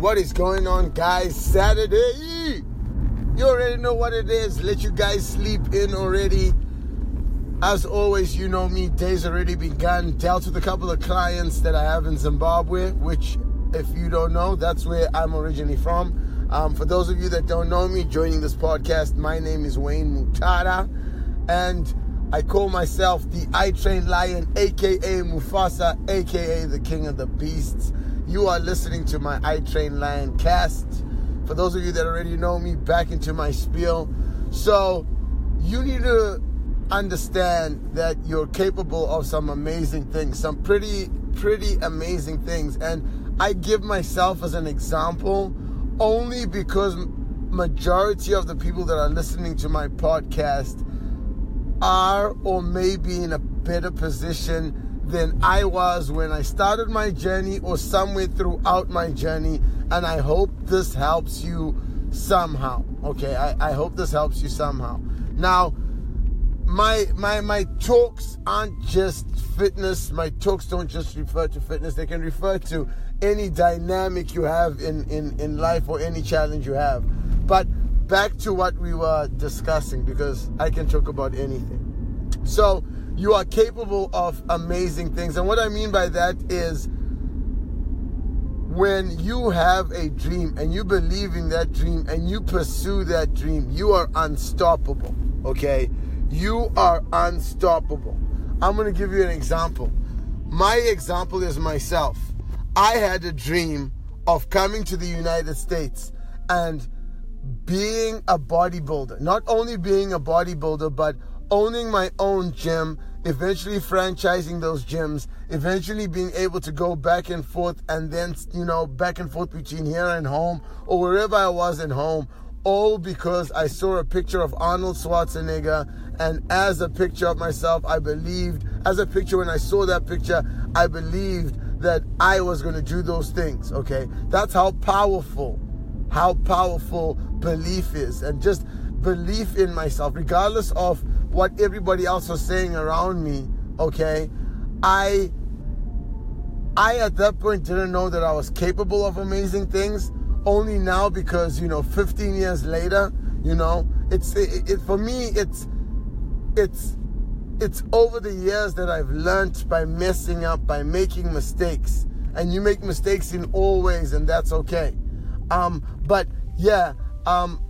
What is going on, guys? Saturday. You already know what it is. Let you guys sleep in already. As always, you know me, day's already begun. Dealt with a couple of clients that I have in Zimbabwe, which, if you don't know, that's where I'm originally from. Um, for those of you that don't know me, joining this podcast, my name is Wayne Mutada, and I call myself the I Train Lion, aka Mufasa, aka the King of the Beasts. You are listening to my I Train Lion cast. For those of you that already know me, back into my spiel. So, you need to understand that you're capable of some amazing things, some pretty, pretty amazing things. And I give myself as an example only because majority of the people that are listening to my podcast are or may be in a better position than I was when I started my journey or somewhere throughout my journey. And I hope this helps you somehow. Okay, I, I hope this helps you somehow. Now, my my my talks aren't just fitness. My talks don't just refer to fitness. They can refer to any dynamic you have in, in, in life or any challenge you have. But back to what we were discussing because I can talk about anything. So you are capable of amazing things. And what I mean by that is when you have a dream and you believe in that dream and you pursue that dream, you are unstoppable. Okay? You are unstoppable. I'm going to give you an example. My example is myself. I had a dream of coming to the United States and being a bodybuilder. Not only being a bodybuilder, but owning my own gym, eventually franchising those gyms, eventually being able to go back and forth and then, you know, back and forth between here and home or wherever I was at home, all because I saw a picture of Arnold Schwarzenegger. And as a picture of myself, I believed, as a picture, when I saw that picture, I believed that I was going to do those things. Okay. That's how powerful, how powerful belief is. And just belief in myself, regardless of what everybody else was saying around me, okay, I I at that point didn't know that I was capable of amazing things. Only now because you know, 15 years later, you know, it's it, it for me it's it's it's over the years that I've learned by messing up, by making mistakes. And you make mistakes in all ways, and that's okay. Um, but yeah, um,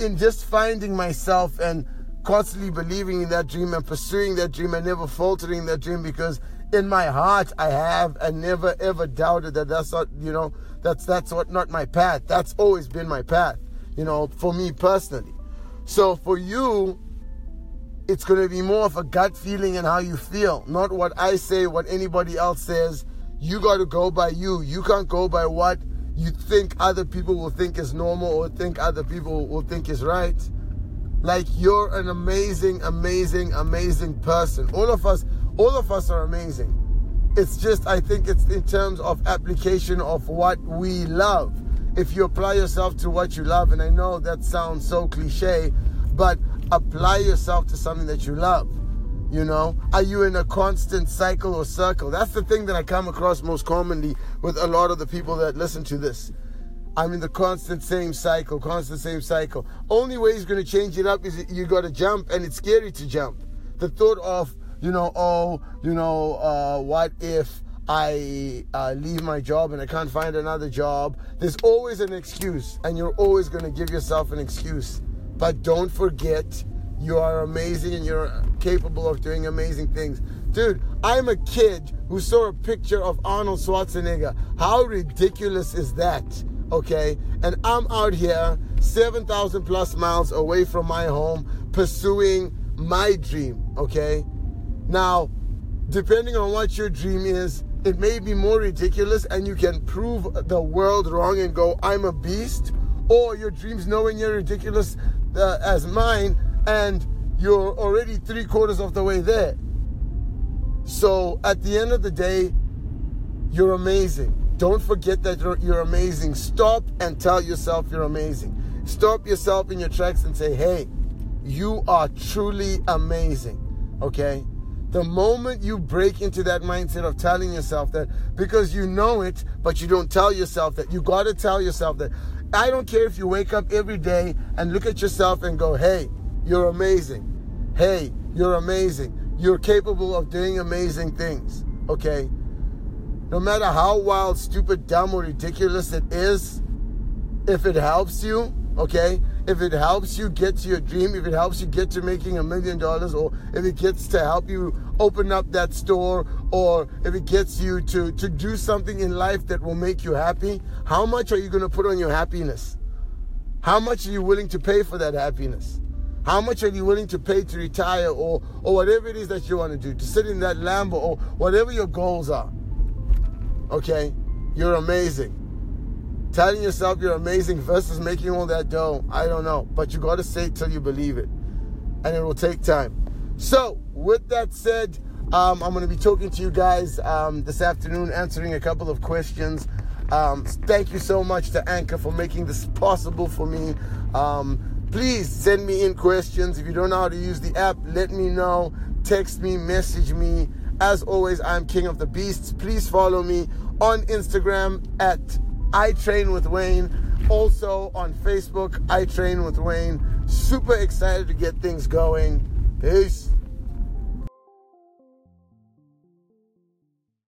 in just finding myself and constantly believing in that dream and pursuing that dream and never faltering that dream because in my heart I have and never ever doubted that that's not you know that's that's what not my path. That's always been my path you know for me personally. So for you it's going to be more of a gut feeling and how you feel not what I say what anybody else says. You got to go by you. You can't go by what you think other people will think is normal or think other people will think is right like you're an amazing amazing amazing person all of us all of us are amazing it's just i think it's in terms of application of what we love if you apply yourself to what you love and i know that sounds so cliche but apply yourself to something that you love you know, are you in a constant cycle or circle? That's the thing that I come across most commonly with a lot of the people that listen to this. I'm in the constant same cycle, constant same cycle. Only way he's going to change it up is you got to jump, and it's scary to jump. The thought of, you know, oh, you know, uh, what if I uh, leave my job and I can't find another job? There's always an excuse, and you're always going to give yourself an excuse. But don't forget you are amazing and you're capable of doing amazing things. Dude, I'm a kid who saw a picture of Arnold Schwarzenegger. How ridiculous is that? Okay? And I'm out here 7,000 plus miles away from my home pursuing my dream. Okay? Now, depending on what your dream is, it may be more ridiculous and you can prove the world wrong and go, I'm a beast. Or your dreams knowing you're ridiculous uh, as mine and you're already three quarters of the way there. So at the end of the day, you're amazing. Don't forget that you're amazing. Stop and tell yourself you're amazing. Stop yourself in your tracks and say, hey, you are truly amazing. Okay? The moment you break into that mindset of telling yourself that, because you know it, but you don't tell yourself that, you got to tell yourself that. I don't care if you wake up every day and look at yourself and go, hey, you're amazing. Hey, you're amazing. You're capable of doing amazing things. Okay? No matter how wild, stupid, dumb, or ridiculous it is, if it helps you, okay? If it helps you get to your dream, if it helps you get to making a million dollars, or if it gets to help you open up that store, or if it gets you to, to do something in life that will make you happy, how much are you going to put on your happiness? How much are you willing to pay for that happiness? How much are you willing to pay to retire or, or whatever it is that you want to do, to sit in that Lambo or whatever your goals are? Okay? You're amazing telling yourself you're amazing versus making all that dough, I don't know. But you got to say it till you believe it. And it will take time. So, with that said, um, I'm going to be talking to you guys um, this afternoon, answering a couple of questions. Um, thank you so much to Anchor for making this possible for me. Um, please send me in questions. If you don't know how to use the app, let me know. Text me, message me. As always, I'm King of the Beasts. Please follow me on Instagram at I Train with Wayne. Also on Facebook, I Train with Wayne. Super excited to get things going. Peace.